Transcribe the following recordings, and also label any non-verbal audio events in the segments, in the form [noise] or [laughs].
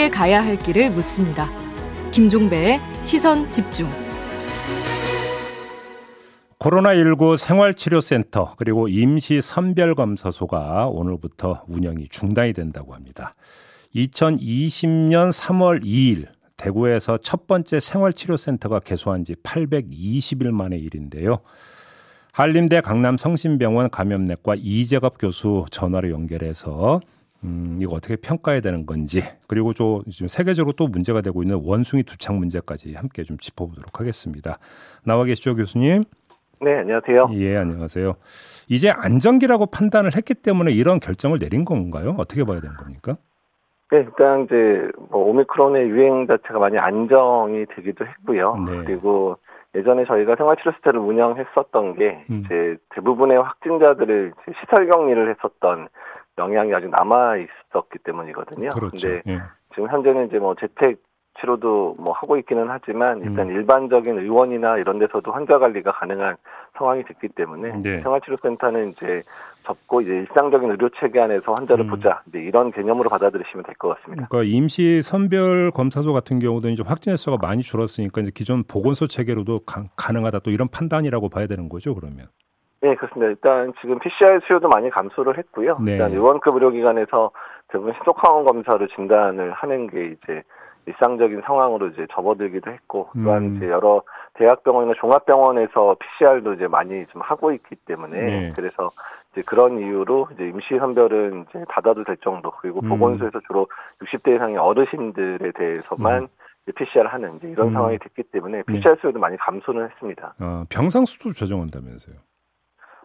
함께 가야 할 길을 묻습니다. 김종배의 시선 집중. 코로나19 생활치료센터 그리고 임시 선별검사소가 오늘부터 운영이 중단이 된다고 합니다. 2020년 3월 2일 대구에서 첫 번째 생활치료센터가 개소한 지 820일 만의 일인데요. 한림대 강남 성심병원 감염내과 이재갑 교수 전화로 연결해서 음, 이거 어떻게 평가해야 되는 건지 그리고 좀 지금 세계적으로 또 문제가 되고 있는 원숭이 두착 문제까지 함께 좀 짚어보도록 하겠습니다. 나와 계시죠 교수님? 네, 안녕하세요. 예, 안녕하세요. 이제 안정기라고 판단을 했기 때문에 이런 결정을 내린 건가요? 어떻게 봐야 되는 겁니까? 네, 일단 이제 뭐 오미크론의 유행 자체가 많이 안정이 되기도 했고요. 네. 그리고 예전에 저희가 생활치료센터를 운영했었던 게 음. 이제 대부분의 확진자들을 시설 격리를 했었던 영향이 아직 남아 있었기 때문이거든요. 그렇죠. 근데 예. 지금 현재는 이제 뭐 재택 치료도 뭐 하고 있기는 하지만 일단 음. 일반적인 의원이나 이런 데서도 환자 관리가 가능한 상황이 됐기 때문에 네. 생활치료센터는 이제 접고 이제 일상적인 의료 체계 안에서 환자를 음. 보자 이제 이런 개념으로 받아들이시면 될 것 같습니다. 그러니까 임시 선별 검사소 같은 경우도 이제 확진자 수가 많이 줄었으니까 이제 기존 보건소 체계로도 가, 가능하다 또 이런 판단이라고 봐야 되는 거죠 그러면. 네 그렇습니다. 일단 지금 PCR 수요도 많이 감소를 했고요. 네. 일단 의원급 의료기관에서 대부분 신속항원 검사를 진단을 하는 게 이제 일상적인 상황으로 이제 접어들기도 했고 또한 음. 이제 여러 대학병원이나 종합병원에서 PCR도 이제 많이 좀 하고 있기 때문에 네. 그래서 이제 그런 이유로 이제 임시 선별은 이제 받아도 될 정도 그리고 음. 보건소에서 주로 60대 이상의 어르신들에 대해서만 음. PCR 하는 이제 이런 음. 상황이 됐기 때문에 PCR 네. 수요도 많이 감소는 했습니다. 어, 병상 수도 조정한다면서요?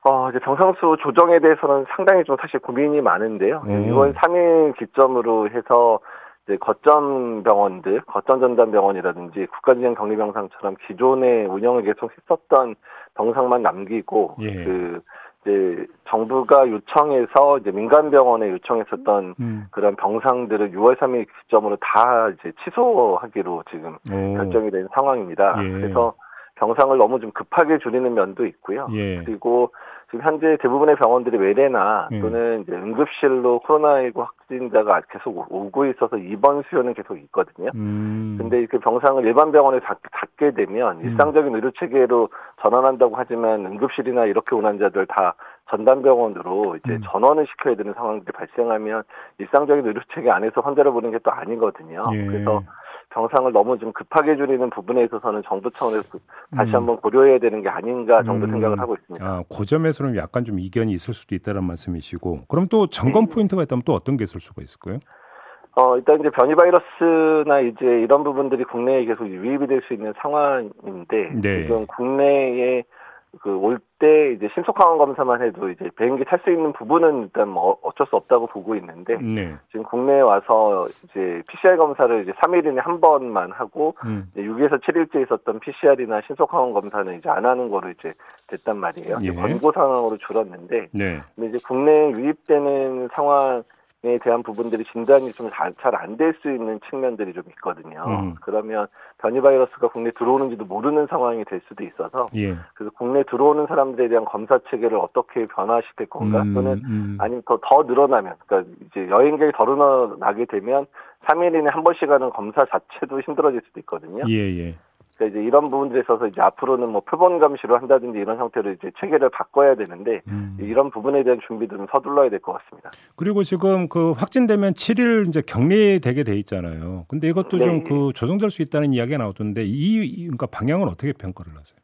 어, 이제 병상수 조정에 대해서는 상당히 좀 사실 고민이 많은데요. 음. 이번 3일 기점으로 해서 이제 거점 병원들, 거점 전담 병원이라든지 국가진영 격리병상처럼 기존에 운영을 계속 했었던 병상만 남기고 예. 그 이제 정부가 요청해서 이제 민간 병원에 요청했었던 음. 그런 병상들을 6월 3일 기점으로 다 이제 취소하기로 지금 오. 결정이 된 상황입니다. 예. 그래서 병상을 너무 좀 급하게 줄이는 면도 있고요. 예. 그리고 지금 현재 대부분의 병원들이 외래나 예. 또는 이제 응급실로 코로나19 확진자가 계속 오고 있어서 입원 수요는 계속 있거든요. 음. 근데 그 병상을 일반 병원에 닫, 게 되면 음. 일상적인 의료 체계로 전환한다고 하지만 응급실이나 이렇게 온 환자들 다 전담병원으로 이제 음. 전원을 시켜야 되는 상황들이 발생하면 일상적인 의료 체계 안에서 환자를 보는 게 또 아니거든요. 예. 그래서 병상을 너무 좀 급하게 줄이는 부분에 있어서는 정부 차원에서 다시 음. 한번 고려해야 되는 게 아닌가 정도 음. 생각을 하고 있습니다. 아, 그 점에서는 약간 좀 이견이 있을 수도 있다는 말씀이시고, 그럼 또 점검 네. 포인트가 있다면 또 어떤 게 있을 수가 있을까요? 어, 일단 이제 변이 바이러스나 이제 이런 부분들이 국내에 계속 유입이 될 수 있는 상황인데, 네. 지금 국내에 그 올 때 이제 신속항원 검사만 해도 이제 비행기 탈 수 있는 부분은 일단 뭐 어쩔 수 없다고 보고 있는데 네. 지금 국내에 와서 이제 PCR 검사를 이제 3일 이내 한 번만 하고 음. 이제 6에서 7일째 있었던 PCR이나 신속항원 검사는 이제 안 하는 거로 이제 됐단 말이에요. 예. 권고 상황으로 줄었는데 네. 근데 이제 국내에 유입되는 상황 에 대한 부분들이 진단이 좀 잘 안 될 수 있는 측면들이 좀 있거든요. 음. 그러면 변이 바이러스가 국내 들어오는지도 모르는 상황이 될 수도 있어서 예. 그래서 국내 들어오는 사람들에 대한 검사 체계를 어떻게 변화시킬 건가 음, 또는 음. 아니면 더, 더 늘어나면 그러니까 이제 여행객이 더 늘어나게 되면 3일 이내 한 번씩 하는 검사 자체도 힘들어질 수도 있거든요. 예, 예. 그러니까 이제 이런 부분들에 있어서 이제 앞으로는 뭐 표본 감시로 한다든지 이런 형태로 이제 체계를 바꿔야 되는데 음. 이런 부분에 대한 준비들은 서둘러야 될 것 같습니다. 그리고 지금 그 확진되면 7일 이제 격리되게 돼 있잖아요. 근데 이것도 네. 좀그 조정될 수 있다는 이야기가 나오던데 이 그러니까 방향은 어떻게 평가를 하세요?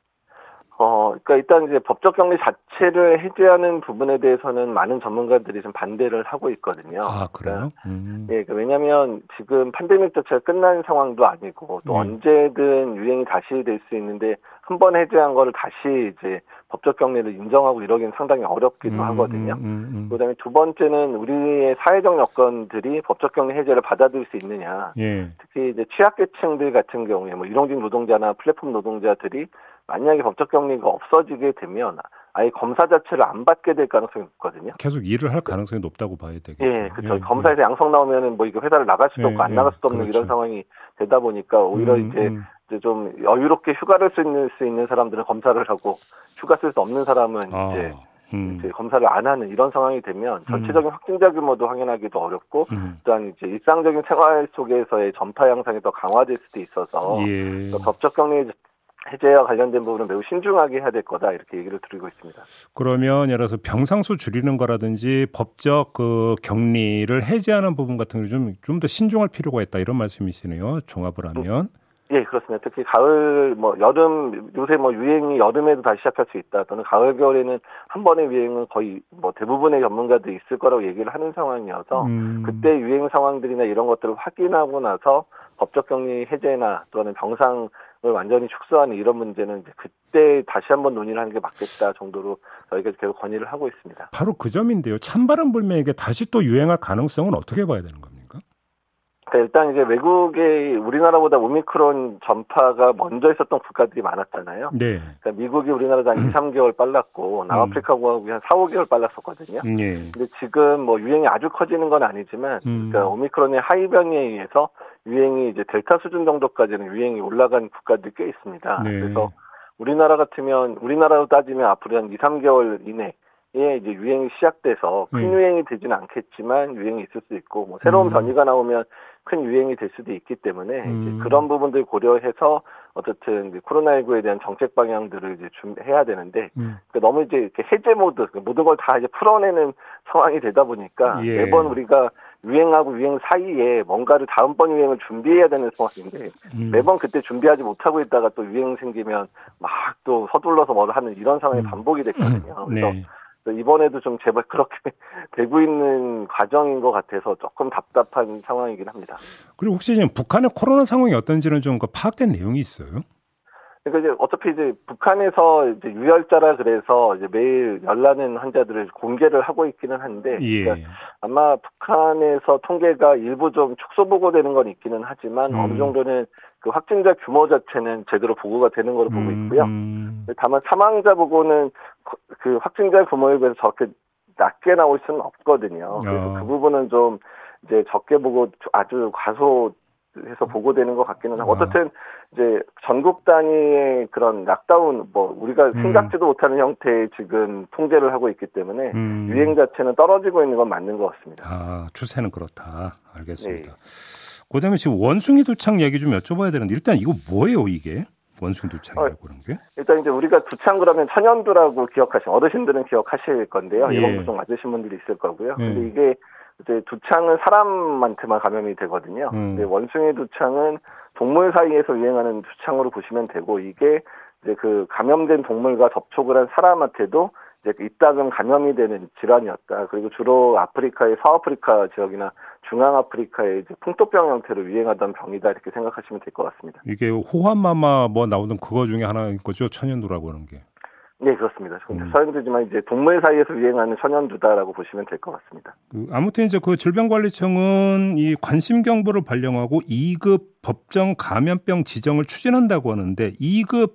어, 그러니까 일단 이제 법적 격리 자체를 해제하는 부분에 대해서는 많은 전문가들이 좀 반대를 하고 있거든요. 아, 그래요? 그러니까 음. 예, 그러니까 왜냐하면 지금 팬데믹 자체가 끝난 상황도 아니고 또 음. 언제든 유행이 다시 될 수 있는데 한 번 해제한 거를 다시 이제 법적 격리를 인정하고 이러기는 상당히 어렵기도 음, 하거든요. 음, 음, 음, 그다음에 두 번째는 우리의 사회적 여건들이 법적 격리 해제를 받아들일 수 있느냐. 예. 특히 이제 취약계층들 같은 경우에 뭐 일용직 노동자나 플랫폼 노동자들이 만약에 법적 격리가 없어지게 되면 아예 검사 자체를 안 받게 될 가능성이 높거든요. 계속 일을 할 가능성이 높다고 봐야 되겠죠. 예, 그렇죠. 예, 검사에서 예. 양성 나오면은 뭐 이거 회사를 나갈 수도 예, 없고 안 나갈 수도 없는 그렇죠. 이런 상황이 되다 보니까 오히려 음, 이제 음. 이제 좀 여유롭게 휴가를 쓸 수 있는 사람들은 검사를 하고 휴가 쓸 수 없는 사람은 아. 이제 음. 이제 검사를 안 하는 이런 상황이 되면 전체적인 음. 확진자 규모도 확인하기도 어렵고 음. 또한 이제 일상적인 생활 속에서의 전파 양상이 더 강화될 수도 있어서 예. 법적 격리 해제와 관련된 부분은 매우 신중하게 해야 될 거다 이렇게 얘기를 드리고 있습니다. 그러면 예를 들어서 병상수 줄이는 거라든지 법적 그 격리를 해제하는 부분 같은 경우 좀좀 더 신중할 필요가 있다 이런 말씀이시네요. 종합을 하면. 예, 그렇습니다. 특히 가을, 뭐, 여름, 요새 뭐 유행이 여름에도 다시 시작할 수 있다. 또는 가을, 겨울에는 한 번의 유행은 거의 뭐 대부분의 전문가들이 있을 거라고 얘기를 하는 상황이어서 음. 그때 유행 상황들이나 이런 것들을 확인하고 나서 법적 격리 해제나 또는 병상 을 완전히 축소하는 이런 문제는 그때 다시 한번 논의를 하는 게 맞겠다 정도로 저희가 계속 건의를 하고 있습니다. 바로 그 점인데요. 찬바람 불면에게 다시 또 유행할 가능성은 어떻게 봐야 되는 겁니까? 네, 일단 이제 외국의 우리나라보다 오미크론 전파가 먼저 있었던 국가들이 많았잖아요. 네. 그러니까 미국이 우리나라보다 한 [clears throat] 2, 3개월 빨랐고 남아프리카 공화국이 한 4, 5개월 빨랐었거든요. 네. 근데 지금 뭐 유행이 아주 커지는 건 아니지만 음. 그러니까 오미크론의 하위 변이에 의해서 유행이 이제 델타 수준 정도까지는 유행이 올라간 국가들이 꽤 있습니다. 네. 그래서 우리나라 같으면 우리나라로 따지면 앞으로 한 2, 3개월 이내 에 이제 유행이 시작돼서 큰 음. 유행이 되지는 않겠지만 유행이 있을 수 있고 뭐 새로운 음. 변이가 나오면 큰 유행이 될 수도 있기 때문에 음. 이제 그런 부분들 고려해서 어쨌든 코로나19에 대한 정책 방향들을 이제 준비해야 되는데 음. 그러니까 너무 이제 이렇게 해제 모드 모든 걸 다 이제 풀어내는 상황이 되다 보니까 예. 매번 우리가 유행하고 유행 사이에 뭔가를 다음번 유행을 준비해야 되는 상황인데 음. 매번 그때 준비하지 못하고 있다가 또 유행 생기면 막 또 서둘러서 뭘 하는 이런 상황이 음. 반복이 됐거든요. 그래서 네. 이번에도 좀 제발 그렇게 [laughs] 되고 있는 과정인 것 같아서 조금 답답한 상황이긴 합니다. 그리고 혹시 지금 북한의 코로나 상황이 어떤지는 좀그 파악된 내용이 있어요? 그러니까 이제 어차피 이제 북한에서 이제 유혈자라 그래서 이제 매일 열나는 환자들을 공개를 하고 있기는 한데 예. 그러니까 아마 북한에서 통계가 일부 좀 축소 보고되는 건 있기는 하지만 음. 어느 정도는 그 확진자 규모 자체는 제대로 보고가 되는 걸로 보고 음, 있고요. 음. 다만 사망자 보고는 그 확진자 규모에 비해서 저렇게 낮게 나올 수는 없거든요. 그래서 어. 그 부분은 좀 이제 적게 보고 아주 과소 해서 보고되는 것 같기는 하고 어. 어쨌든 이제 전국 단위의 그런 락다운 뭐 우리가 음. 생각지도 못하는 형태의 지금 통제를 하고 있기 때문에 음. 유행 자체는 떨어지고 있는 건 맞는 것 같습니다. 아 추세는 그렇다. 알겠습니다. 네. 그다음에 지금 원숭이 두창 얘기 좀 여쭤봐야 되는데 일단 이거 뭐예요 이게? 원숭이 두창이라고 어, 그런 게? 일단 이제 우리가 두창 그러면 천연두라고 기억하시면 어르신들은 기억하실 건데요. 예. 이번 부종 맞으신 분들이 있을 거고요. 예. 근데 이게 이제 두창은 사람한테만 감염이 되거든요. 음. 근데 원숭이 두창은 동물 사이에서 유행하는 두창으로 보시면 되고 이게 이제 그 감염된 동물과 접촉을 한 사람한테도 이제 이따금 감염이 되는 질환이었다. 그리고 주로 아프리카의 서아프리카 지역이나 중앙아프리카의 이제 풍토병 형태로 유행하던 병이다 이렇게 생각하시면 될 것 같습니다. 이게 호환마마 뭐 나오는 그거 중에 하나인 거죠 천연두라고 하는 게. 네 그렇습니다. 음. 천연두지만 이제 동물 사이에서 유행하는 천연두다라고 보시면 될 것 같습니다. 그 아무튼 이제 그 질병관리청은 이 관심 경보를 발령하고 2급 법정 감염병 지정을 추진한다고 하는데 2급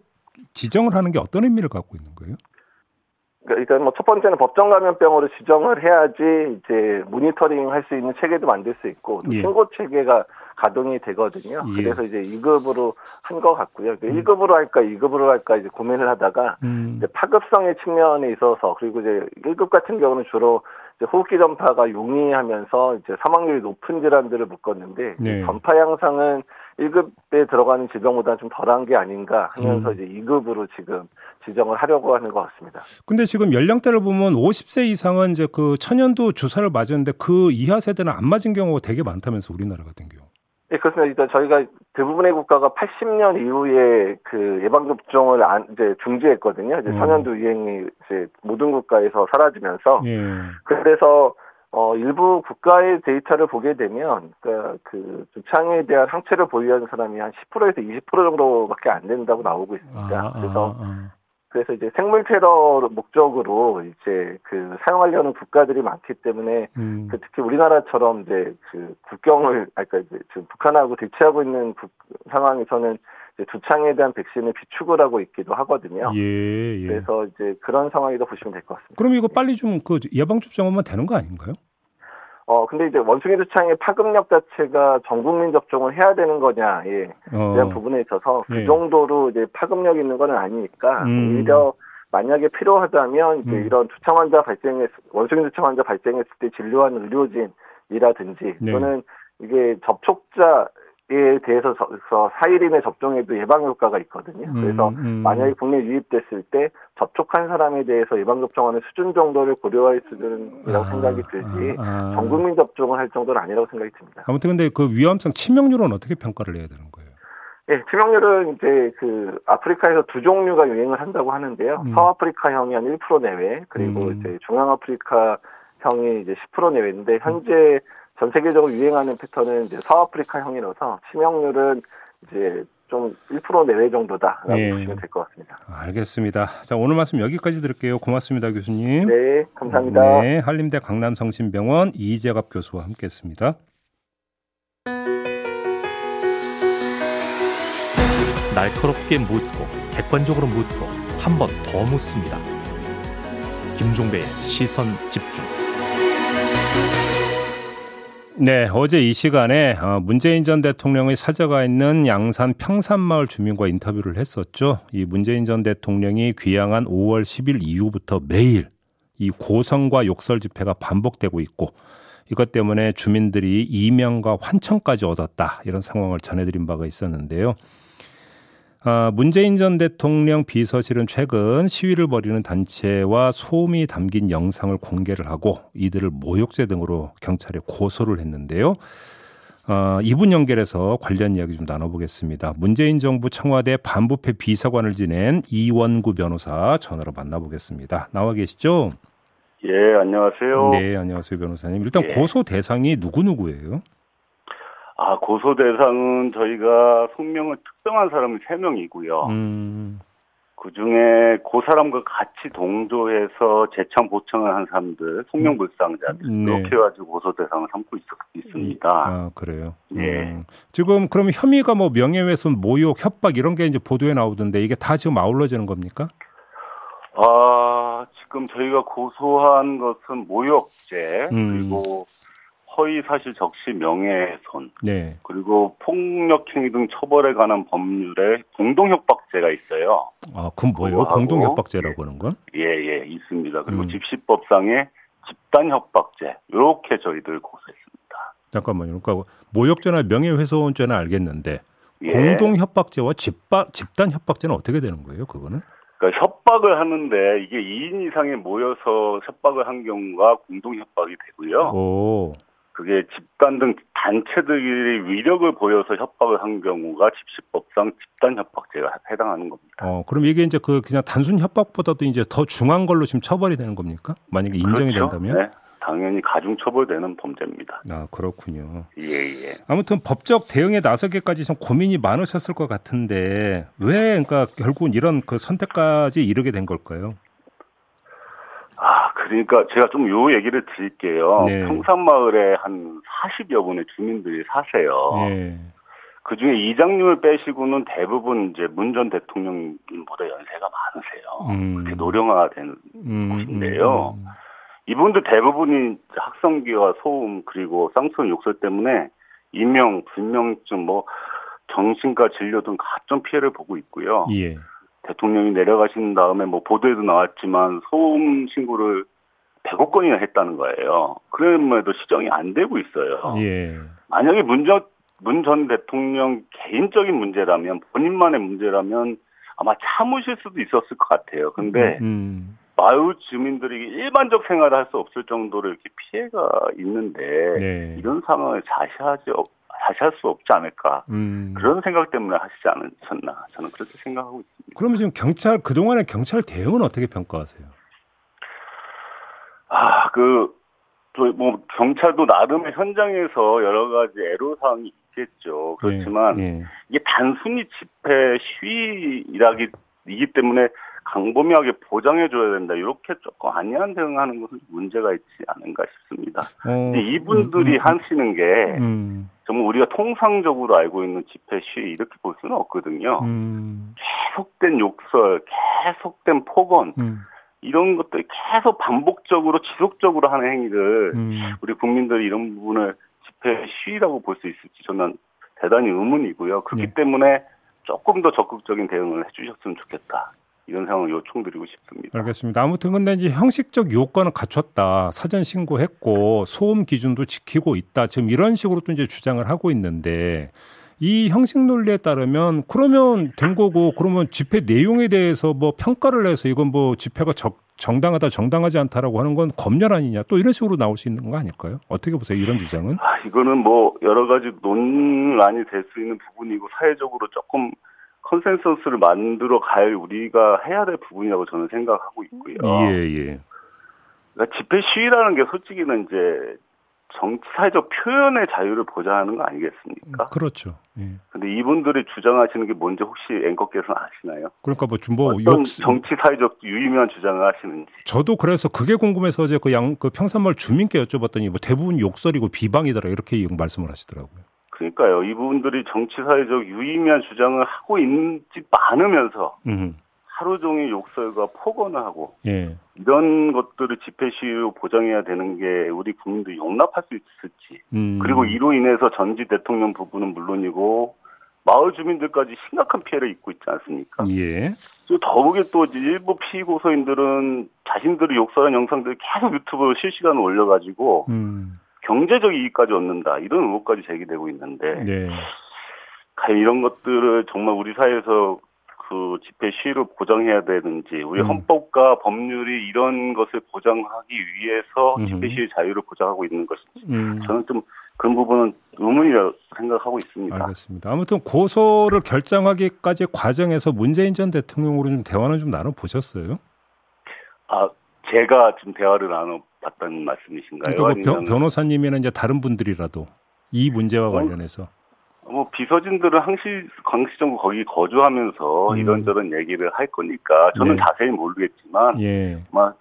지정을 하는 게 어떤 의미를 갖고 있는 거예요? 그러니까 일단 뭐 첫 번째는 법정 감염병으로 지정을 해야지 이제 모니터링 할 수 있는 체계도 만들 수 있고 예. 신고 체계가 가동이 되거든요. 예. 그래서 이제 2급으로 한 것 같고요. 음. 1급으로 할까 2급으로 할까 이제 고민을 하다가 음. 이제 파급성의 측면에 있어서 그리고 이제 1급 같은 경우는 주로 호흡기 전파가 용이하면서 이제 사망률이 높은 질환들을 묶었는데 네. 전파 양상은 1급에 들어가는 질병보다 좀 덜한 게 아닌가 하면서 음. 이제 2급으로 지금 지정을 하려고 하는 것 같습니다. 근데 지금 연령대를 보면 50세 이상은 이제 그 천연두 주사를 맞았는데 그 이하 세대는 안 맞은 경우가 되게 많다면서 우리나라 같은 경우. 네, 그렇습니다. 일단 저희가 대부분의 국가가 80년 이후에 그 예방접종을 안, 이제 중지했거든요. 이제 음. 천연두 유행이 이제 모든 국가에서 사라지면서. 예. 그래서 어, 일부 국가의 데이터를 보게 되면, 그, 그, 주창에 대한 항체를 보유하는 사람이 한 10%에서 20% 정도밖에 안 된다고 나오고 있습니다. 아, 그래서, 아, 아. 그래서 이제 생물 테러 목적으로 이제 그 사용하려는 국가들이 많기 때문에 음. 그 특히 우리나라처럼 이제 그 국경을 아까 이제 지금 북한하고 대치하고 있는 국, 상황에서는 이제 두창에 대한 백신을 비축을 하고 있기도 하거든요. 예, 예. 그래서 이제 그런 상황이라 보시면 될 것 같습니다. 그럼 이거 빨리 좀 그 예방 접종하면 되는 거 아닌가요? 어, 근데 이제 원숭이 두창의 파급력 자체가 전 국민 접종을 해야 되는 거냐에 어. 대한 부분에 있어서 그 예. 정도로 이제 파급력 있는 건 아니니까 음. 오히려 만약에 필요하다면 이제 음. 이런 두창 환자 발생했 원숭이 두창 환자 발생했을 때 진료하는 의료진이라든지 네. 또는 이게 접촉자 에 대해서 서 4일이내 접종에도 예방 효과가 있거든요. 그래서 음, 음. 만약에 국내에 유입됐을 때 접촉한 사람에 대해서 예방 접종하는 수준 정도를 고려할 수준이라고 아, 생각이 들지 아, 아. 전 국민 접종을 할 정도는 아니라고 생각이 듭니다. 아무튼 근데 그 위험성 치명률은 어떻게 평가를 해야 되는 거예요? 예, 치명률은 이제 그 아프리카에서 두 종류가 유행을 한다고 하는데요. 음. 서아프리카형이 한 1% 내외, 그리고 음. 이제 중앙아프리카형이 이제 10% 내외인데 현재 전 세계적으로 유행하는 패턴은 이제 서아프리카형이라서 치명률은 이제 좀 1% 내외 정도다라고 예. 보시면 될 것 같습니다. 알겠습니다. 자, 오늘 말씀 여기까지 들을게요. 고맙습니다, 교수님. 네, 감사합니다. 네, 한림대 강남성심병원 이재갑 교수와 함께했습니다. 날카롭게 묻고 객관적으로 묻고 한 번 더 묻습니다. 김종배의 시선 집중. 네, 어제 이 시간에 어, 문재인 전 대통령의 사저가 있는 양산 평산마을 주민과 인터뷰를 했었죠. 이 문재인 전 대통령이 귀향한 5월 10일 이후부터 매일 이 고성과 욕설 집회가 반복되고 있고 이것 때문에 주민들이 이명과 환청까지 얻었다 이런 상황을 전해드린 바가 있었는데요. 아, 문재인 전 대통령 비서실은 최근 시위를 벌이는 단체와 소음이 담긴 영상을 공개를 하고 이들을 모욕죄 등으로 경찰에 고소를 했는데요. 아, 이분 연결해서 관련 이야기 좀 나눠보겠습니다. 문재인 정부 청와대 반부패 비서관을 지낸 이원구 변호사 전화로 만나보겠습니다. 나와 계시죠? 예, 안녕하세요. 네, 안녕하세요, 변호사님. 일단 예. 고소 대상이 누구 누구예요? 아, 고소 대상은 저희가 성명을 특정한 사람이 세명이고요 음, 그 중에 그 사람과 같이 동조해서 재청 보청을 한 사람들, 성명불상자들, 네. 이렇게 해가지고 고소 대상을 삼고 있, 있습니다. 아, 그래요. 예. 음. 지금 그럼 혐의가 뭐 명예훼손, 모욕, 협박 이런 게 이제 보도에 나오던데 이게 다 지금 아울러지는 겁니까? 아, 지금 저희가 고소한 것은 모욕죄, 음. 그리고 허위 사실 적시 명예훼손, 네. 그리고 폭력행위 등 처벌에 관한 법률에 공동협박죄가 있어요. 아, 그럼 뭐예요? 공동협박죄라고 하는 건? 예, 예, 있습니다. 그리고 음. 집시법상의 집단협박죄, 이렇게 저희들 고소했습니다. 잠깐만요. 그러니까 모욕죄나 명예훼손죄는 알겠는데 예. 공동협박죄와 집바, 집단협박죄는 어떻게 되는 거예요? 그거는? 그러니까 협박을 하는데 이게 2인 이상이 모여서 협박을 한 경우가 공동협박이 되고요. 오, 그게 집단 등 단체들이 위력을 보여서 협박을 한 경우가 집시법상 집단 협박죄가 해당하는 겁니다. 어, 그럼 이게 이제 그 그냥 단순 협박보다도 이제 더 중한 걸로 지금 처벌이 되는 겁니까? 만약에 인정이 그렇죠? 된다면? 네, 당연히 가중 처벌되는 범죄입니다. 아, 그렇군요. 예, 예. 아무튼 법적 대응에 나서기까지 좀 고민이 많으셨을 것 같은데 왜 그러니까 결국은 이런 그 선택까지 이르게 된 걸까요? 아, 그러니까 제가 좀 요 얘기를 드릴게요. 네. 평산마을에 한 40여 분의 주민들이 사세요. 예. 그 중에 이장님을 빼시고는 대부분 이제 문 전 대통령보다 연세가 많으세요. 음. 그렇게 노령화된 음, 곳인데요. 음, 이분들 대부분이 학성기와 소음 그리고 쌍소음 욕설 때문에 이명, 불명증, 뭐 정신과 진료 등 각종 피해를 보고 있고요. 예. 대통령이 내려가신 다음에 뭐 보도에도 나왔지만 소음 신고를 100억 건이나 했다는 거예요. 그럼에도 시정이 안 되고 있어요. 예. 만약에 문전 문전 대통령 개인적인 문제라면 본인만의 문제라면 아마 참으실 수도 있었을 것 같아요. 근데 음, 마을 주민들이 일반적 생활을 할 수 없을 정도로 이렇게 피해가 있는데 네. 이런 상황을 자시하지 없- 자시할 수 없지 않을까 음. 그런 생각 때문에 하시지 않으셨나 저는 그렇게 생각하고 있습니다. 그러면 지금 경찰 그동안의 경찰 대응은 어떻게 평가하세요? 아, 그, 또 뭐, 경찰도 나름의 현장에서 여러 가지 애로사항이 있겠죠. 그렇지만, 예. 이게 단순히 집회 시위라기, 이기 때문에 강범위하게 보장해줘야 된다. 이렇게 조금 안이한 대응하는 것은 문제가 있지 않은가 싶습니다. 어, 근데 이분들이 음, 하시는 게, 음, 정말 우리가 통상적으로 알고 있는 집회 시위 이렇게 볼 수는 없거든요. 음, 계속된 욕설, 계속된 폭언, 음, 이런 것들 계속 반복적으로 지속적으로 하는 행위를 음. 우리 국민들이 이런 부분을 집회 시위라고 볼 수 있을지 저는 대단히 의문이고요. 그렇기 네. 때문에 조금 더 적극적인 대응을 해주셨으면 좋겠다. 이런 상황을 요청드리고 싶습니다. 알겠습니다. 아무튼 근데 이제 형식적 요건은 갖췄다. 사전 신고했고 소음 기준도 지키고 있다. 지금 이런 식으로 또 이제 주장을 하고 있는데 이 형식 논리에 따르면 그러면 된 거고 그러면 집회 내용에 대해서 뭐 평가를 해서 이건 뭐 집회가 적, 정당하다 정당하지 않다라고 하는 건 검열 아니냐 또 이런 식으로 나올 수 있는 거 아닐까요? 어떻게 보세요 이런 주장은? 아, 이거는 뭐 여러 가지 논란이 될 수 있는 부분이고 사회적으로 조금 컨센서스를 만들어 갈 우리가 해야 될 부분이라고 저는 생각하고 있고요. 예, 예. 그러니까 집회 시위라는 게 솔직히는 이제 정치 사회적 표현의 자유를 보장하는 거 아니겠습니까? 그렇죠. 예. 근데 이분들이 주장하시는 게 뭔지 혹시 앵커께서는 아시나요? 그러니까 뭐좀뭐 어떤 정치 사회적 유의미한 주장을 하시는지. 저도 그래서 그게 궁금해서 어제 그양그 평산마을 주민께 여쭤봤더니 뭐 대부분 욕설이고 비방이더라 이렇게 말씀을 하시더라고요. 그러니까요. 이분들이 정치 사회적 유의미한 주장을 하고 있지 않으면서 음. 하루 종일 욕설과 폭언을 하고 예. 이런 것들을 집회 시위로 보장해야 되는 게 우리 국민들이 용납할 수 있을지 음. 그리고 이로 인해서 전직 대통령 부부는 물론이고 마을 주민들까지 심각한 피해를 입고 있지 않습니까? 예. 또 더욱이 또 일부 피고소인들은 자신들이 욕설한 영상들을 계속 유튜브로 실시간으로 올려가지고 음. 경제적 이익까지 얻는다 이런 의혹까지 제기되고 있는데 네. 과연 이런 것들을 정말 우리 사회에서 그 집회 시위를 보장해야 되는지 우리 음. 헌법과 법률이 이런 것을 보장하기 위해서 음흠. 집회 시위 자유를 보장하고 있는 것인지 음. 저는 좀 그런 부분은 의문이라고 생각하고 있습니다. 알겠습니다. 아무튼 고소를 결정하기까지 과정에서 문재인 전 대통령으로 좀 대화는 좀 나눠 보셨어요? 아 제가 지금 대화를 나눠 봤다는 말씀이신가요? 그러니까 뭐 변, 변호사님이나 이제 다른 분들이라도 이 문제와 어? 관련해서 뭐 비서진들은 항시 광시 정부 거기 거주하면서 음. 이런저런 얘기를 할 거니까 저는 네. 자세히 모르겠지만 예. 아마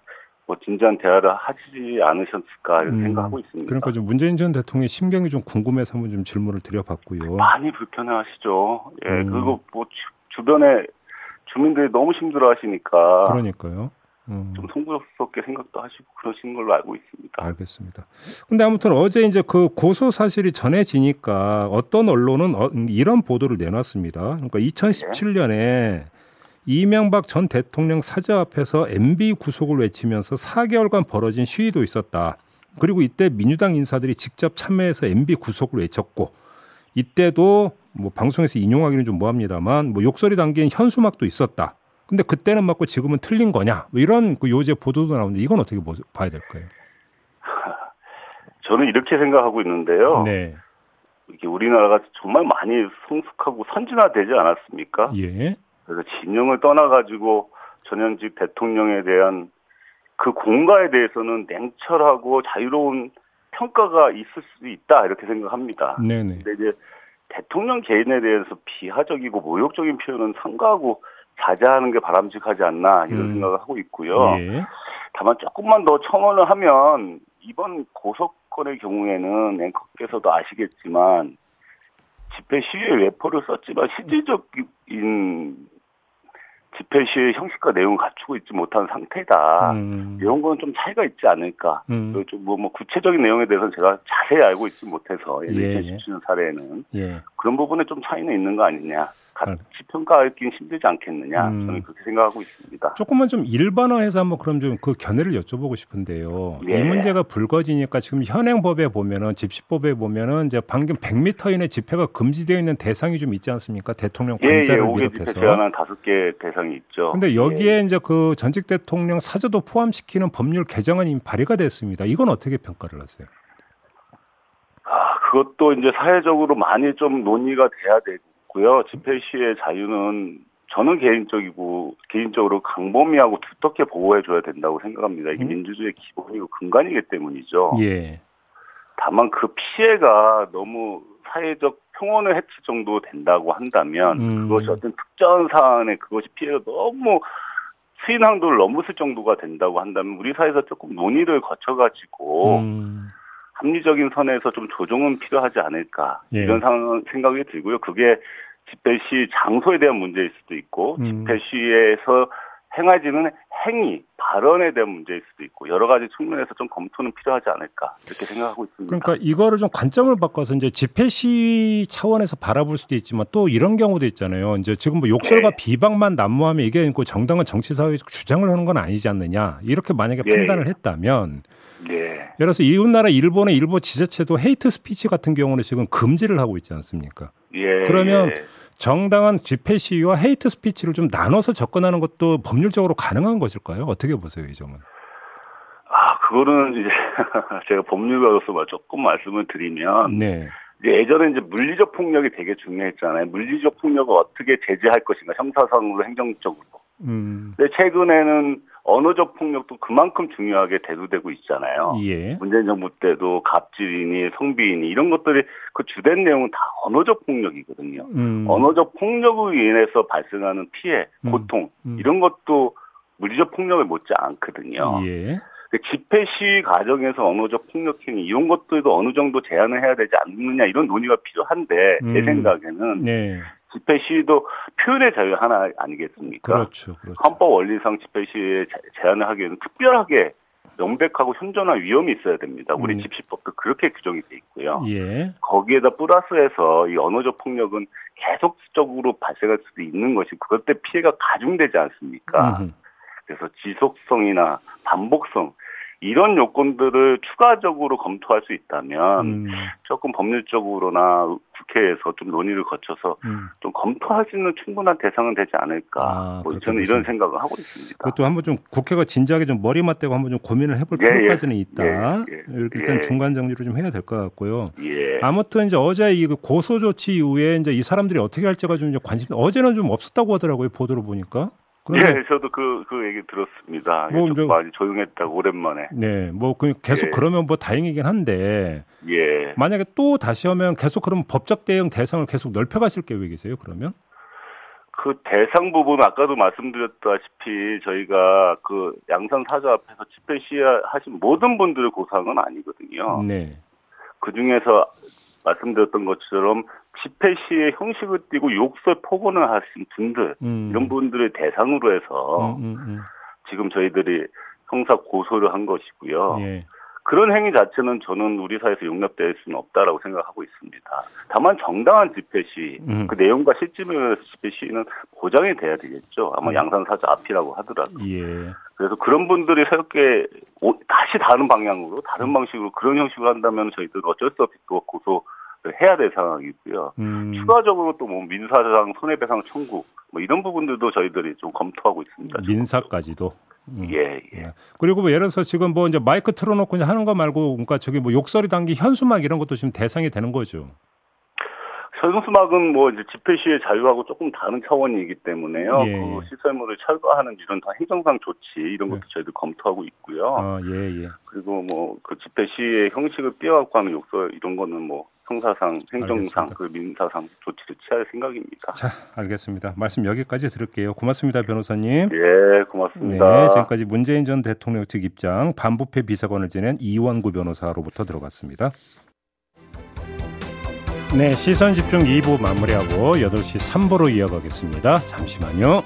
뭐 진지한 대화를 하지 않으셨을까 이런 음, 생각하고 있습니다. 그러니까 좀 문재인 전 대통령의 심경이 좀 궁금해서 한번 좀 질문을 드려봤고요. 많이 불편해하시죠. 예, 음. 그리고 뭐 주, 주변에 주민들이 너무 힘들어하시니까 그러니까요. 음. 좀 송구스럽게 생각도 하시고 그러신 걸로 알고 있습니다. 알겠습니다. 근데 아무튼 어제 이제 그 고소 사실이 전해지니까 어떤 언론은 어- 이런 보도를 내놨습니다. 그러니까 2017년에 이명박 전 대통령 사저 앞에서 MB 구속을 외치면서 4개월간 벌어진 시위도 있었다. 그리고 이때 민주당 인사들이 직접 참여해서 MB 구속을 외쳤고 이때도 뭐 방송에서 인용하기는 좀 뭐합니다만 뭐 욕설이 담긴 현수막도 있었다. 근데 그때는 맞고 지금은 틀린 거냐? 뭐 이런 그 요새 보도도 나오는데 이건 어떻게 보- 봐야 될까요? [laughs] 저는 이렇게 생각하고 있는데요. 네. 이게 우리나라가 정말 많이 성숙하고 선진화되지 않았습니까? 예. 그래서 진영을 떠나가지고 전현직 대통령에 대한 그 공가에 대해서는 냉철하고 자유로운 평가가 있을 수 있다 이렇게 생각합니다. 네네. 근데 이제 대통령 개인에 대해서 비하적이고 모욕적인 표현은 삼가하고 자제하는 게 바람직하지 않나 이런 음. 생각을 하고 있고요. 예. 다만 조금만 더 첨언을 하면 이번 고소건의 경우에는 앵커께서도 아시겠지만 집회 시위에 외포를 썼지만 실질적인 집회 시위의 형식과 내용을 갖추고 있지 못한 상태다. 음. 이런 거는 좀 차이가 있지 않을까. 음. 좀뭐 뭐 구체적인 내용에 대해서는 제가 자세히 알고 있지 못해서 예, 2017년 사례에는 예. 그런 부분에 좀 차이는 있는 거 아니냐. 같이 알- 평가하기는 힘들지 않겠느냐. 음. 저는 그렇게 생각하고 있습니다. 조금만 좀 일반화해서 한번 그럼 좀 그 견해를 여쭤보고 싶은데요. 예. 이 문제가 불거지니까 지금 현행법에 보면은 집시법에 보면은 이제 방금 100m 이내 집회가 금지되어 있는 대상이 좀 있지 않습니까? 대통령 예, 예, 관자를 5개 집회 비롯해서. 제한한 다섯 개 대상이 있죠. 근데 예. 여기에 이제 그 전직 대통령 사저도 포함시키는 법률 개정안이 이미 발의가 됐습니다. 이건 어떻게 평가를 하세요? 아, 그것도 이제 사회적으로 많이 좀 논의가 돼야 되고 요. 집회 시의 자유는 저는 개인적이고 개인적으로 강범위하고 두텁게 보호해줘야 된다고 생각합니다. 이게 음. 민주주의의 기본이고 근간이기 때문이죠. 예. 다만 그 피해가 너무 사회적 평온을 해칠 정도 된다고 한다면 음. 그것이 어떤 특정 사안에 그것이 피해가 너무 수인 항도를 넘었을 정도가 된다고 한다면 우리 사회에서 조금 논의를 거쳐가지고 음. 합리적인 선에서 좀 조정은 필요하지 않을까 예. 이런 생각이 들고요. 그게 집회 시 장소에 대한 문제일 수도 있고 음. 집회 시에서 행해지는 행위, 발언에 대한 문제일 수도 있고 여러 가지 측면에서 좀 검토는 필요하지 않을까 이렇게 생각하고 있습니다. 그러니까 이거를 좀 관점을 바꿔서 이제 집회 시위 차원에서 바라볼 수도 있지만 또 이런 경우도 있잖아요. 이제 지금 뭐 욕설과 네. 비방만 난무하면 이게 그 정당한 정치 사회에서 주장을 하는 건 아니지 않느냐 이렇게 만약에 네. 판단을 했다면 네. 예를 들어서 이웃나라 일본의 일부 지자체도 hate speech 같은 경우는 지금 금지를 하고 있지 않습니까? 예. 그러면 예. 정당한 집회 시위와 hate speech를 좀 나눠서 접근하는 것도 법률적으로 가능한 것일까요? 어떻게 보세요, 이 점은? 아, 그거는 이제 [laughs] 제가 법률가로서 조금 말씀을 드리면 네. 이제 예전에 이제 물리적 폭력이 되게 중요했잖아요. 물리적 폭력을 어떻게 제재할 것인가, 형사상으로 행정적으로. 음. 근데 최근에는 언어적 폭력도 그만큼 중요하게 대두되고 있잖아요. 예. 문재인 정부 때도 갑질이니 성비이니 이런 것들이 그 주된 내용은 다 언어적 폭력이거든요. 음. 언어적 폭력으로 인해서 발생하는 피해, 음. 고통 음. 이런 것도 물리적 폭력을 못지 않거든요. 예. 그 집회 시위 과정에서 언어적 폭력 행위 이런 것들도 어느 정도 제한을 해야 되지 않느냐 이런 논의가 필요한데 제 음. 생각에는 네. 집회 시위도 표현의 자유 하나 아니겠습니까? 그렇죠, 그렇죠. 헌법 원리상 집회 시위에 제한을 하기에는 특별하게 명백하고 현존한 위험이 있어야 됩니다. 우리 음. 집시법도 그렇게 규정이 돼 있고요. 예. 거기에다 플러스해서 이 언어적 폭력은 계속적으로 발생할 수도 있는 것이 그것 때 피해가 가중되지 않습니까? 음. 그래서 지속성이나 반복성 이런 요건들을 추가적으로 검토할 수 있다면 음. 조금 법률적으로나 국회에서 좀 논의를 거쳐서 음. 좀 검토할 수 있는 충분한 대상은 되지 않을까. 아, 뭐 저는 이런 생각을 하고 있습니다. 그것도 한번 좀 국회가 진지하게 좀 머리 맞대고 한번 좀 고민을 해볼 예, 예. 필요까지는 예, 있다. 예, 예, 일단 예. 중간 정리를 좀 해야 될 것 같고요. 아무튼 이제 어제 이 고소 조치 이후에 이제 이 사람들이 어떻게 할지가 좀 관심. 어제는 좀 없었다고 하더라고요 보도를 보니까. 네, 저도 그, 그 얘기 들었습니다. 뭐, 좀 많이 조용했다고, 오랜만에. 네, 뭐, 그 계속 예. 그러면 뭐 다행이긴 한데. 예. 만약에 또 다시 하면 계속 그러면 법적 대응 대상을 계속 넓혀가실 계획이세요, 그러면? 그 대상 부분 아까도 말씀드렸다시피 저희가 그 양산 사저 앞에서 집회 시위하신 모든 분들을 고소한 아니거든요. 네. 그 중에서 말씀드렸던 것처럼 집회 시에 형식을 띠고 욕설 폭언을 하신 분들 음. 이런 분들을 대상으로 해서 음, 음, 음, 지금 저희들이 형사 고소를 한 것이고요. 예. 그런 행위 자체는 저는 우리 사회에서 용납될 수는 없다라고 생각하고 있습니다. 다만 정당한 집회 시, 음. 그 내용과 실질면에서 집회 시는 보장이 돼야 되겠죠. 아마 음. 양산사자 앞이라고 하더라도. 예. 그래서 그런 분들이 새롭게 다시 다른 방향으로, 다른 방식으로 그런 형식으로 한다면 저희들은 어쩔 수 없이 또 고소 해야 될 상황이고요. 음. 추가적으로 또 뭐 민사상 손해배상 청구 뭐 이런 부분들도 저희들이 좀 검토하고 있습니다. 민사까지도. 음. 예, 예. 네. 그리고 뭐 예를 들어서 지금 뭐 이제 마이크 틀어놓고 하는 거 말고 그러니까 저기 뭐 욕설이 담긴 현수막 이런 것도 지금 대상이 되는 거죠. 현수막은 뭐 이제 집회 시의 자유하고 조금 다른 차원이기 때문에요. 예. 그 시설물을 철거하는 이런 행정상 조치 이런 것도 예. 저희도 검토하고 있고요. 아, 예, 예. 그리고 뭐 그 집회 시의 형식을 삐어갖고 하는 욕설 이런 거는 뭐 형사상, 행정상, 그 민사상 조치를 취할 생각입니다. 자, 알겠습니다. 말씀 여기까지 들을게요. 고맙습니다, 변호사님. 예, 고맙습니다. 네, 지금까지 문재인 전 대통령 측 입장 반부패 비서관을 지낸 이원구 변호사로부터 들어갔습니다. 네, 시선 집중 2부 마무리하고 8시 3부로 이어가겠습니다. 잠시만요.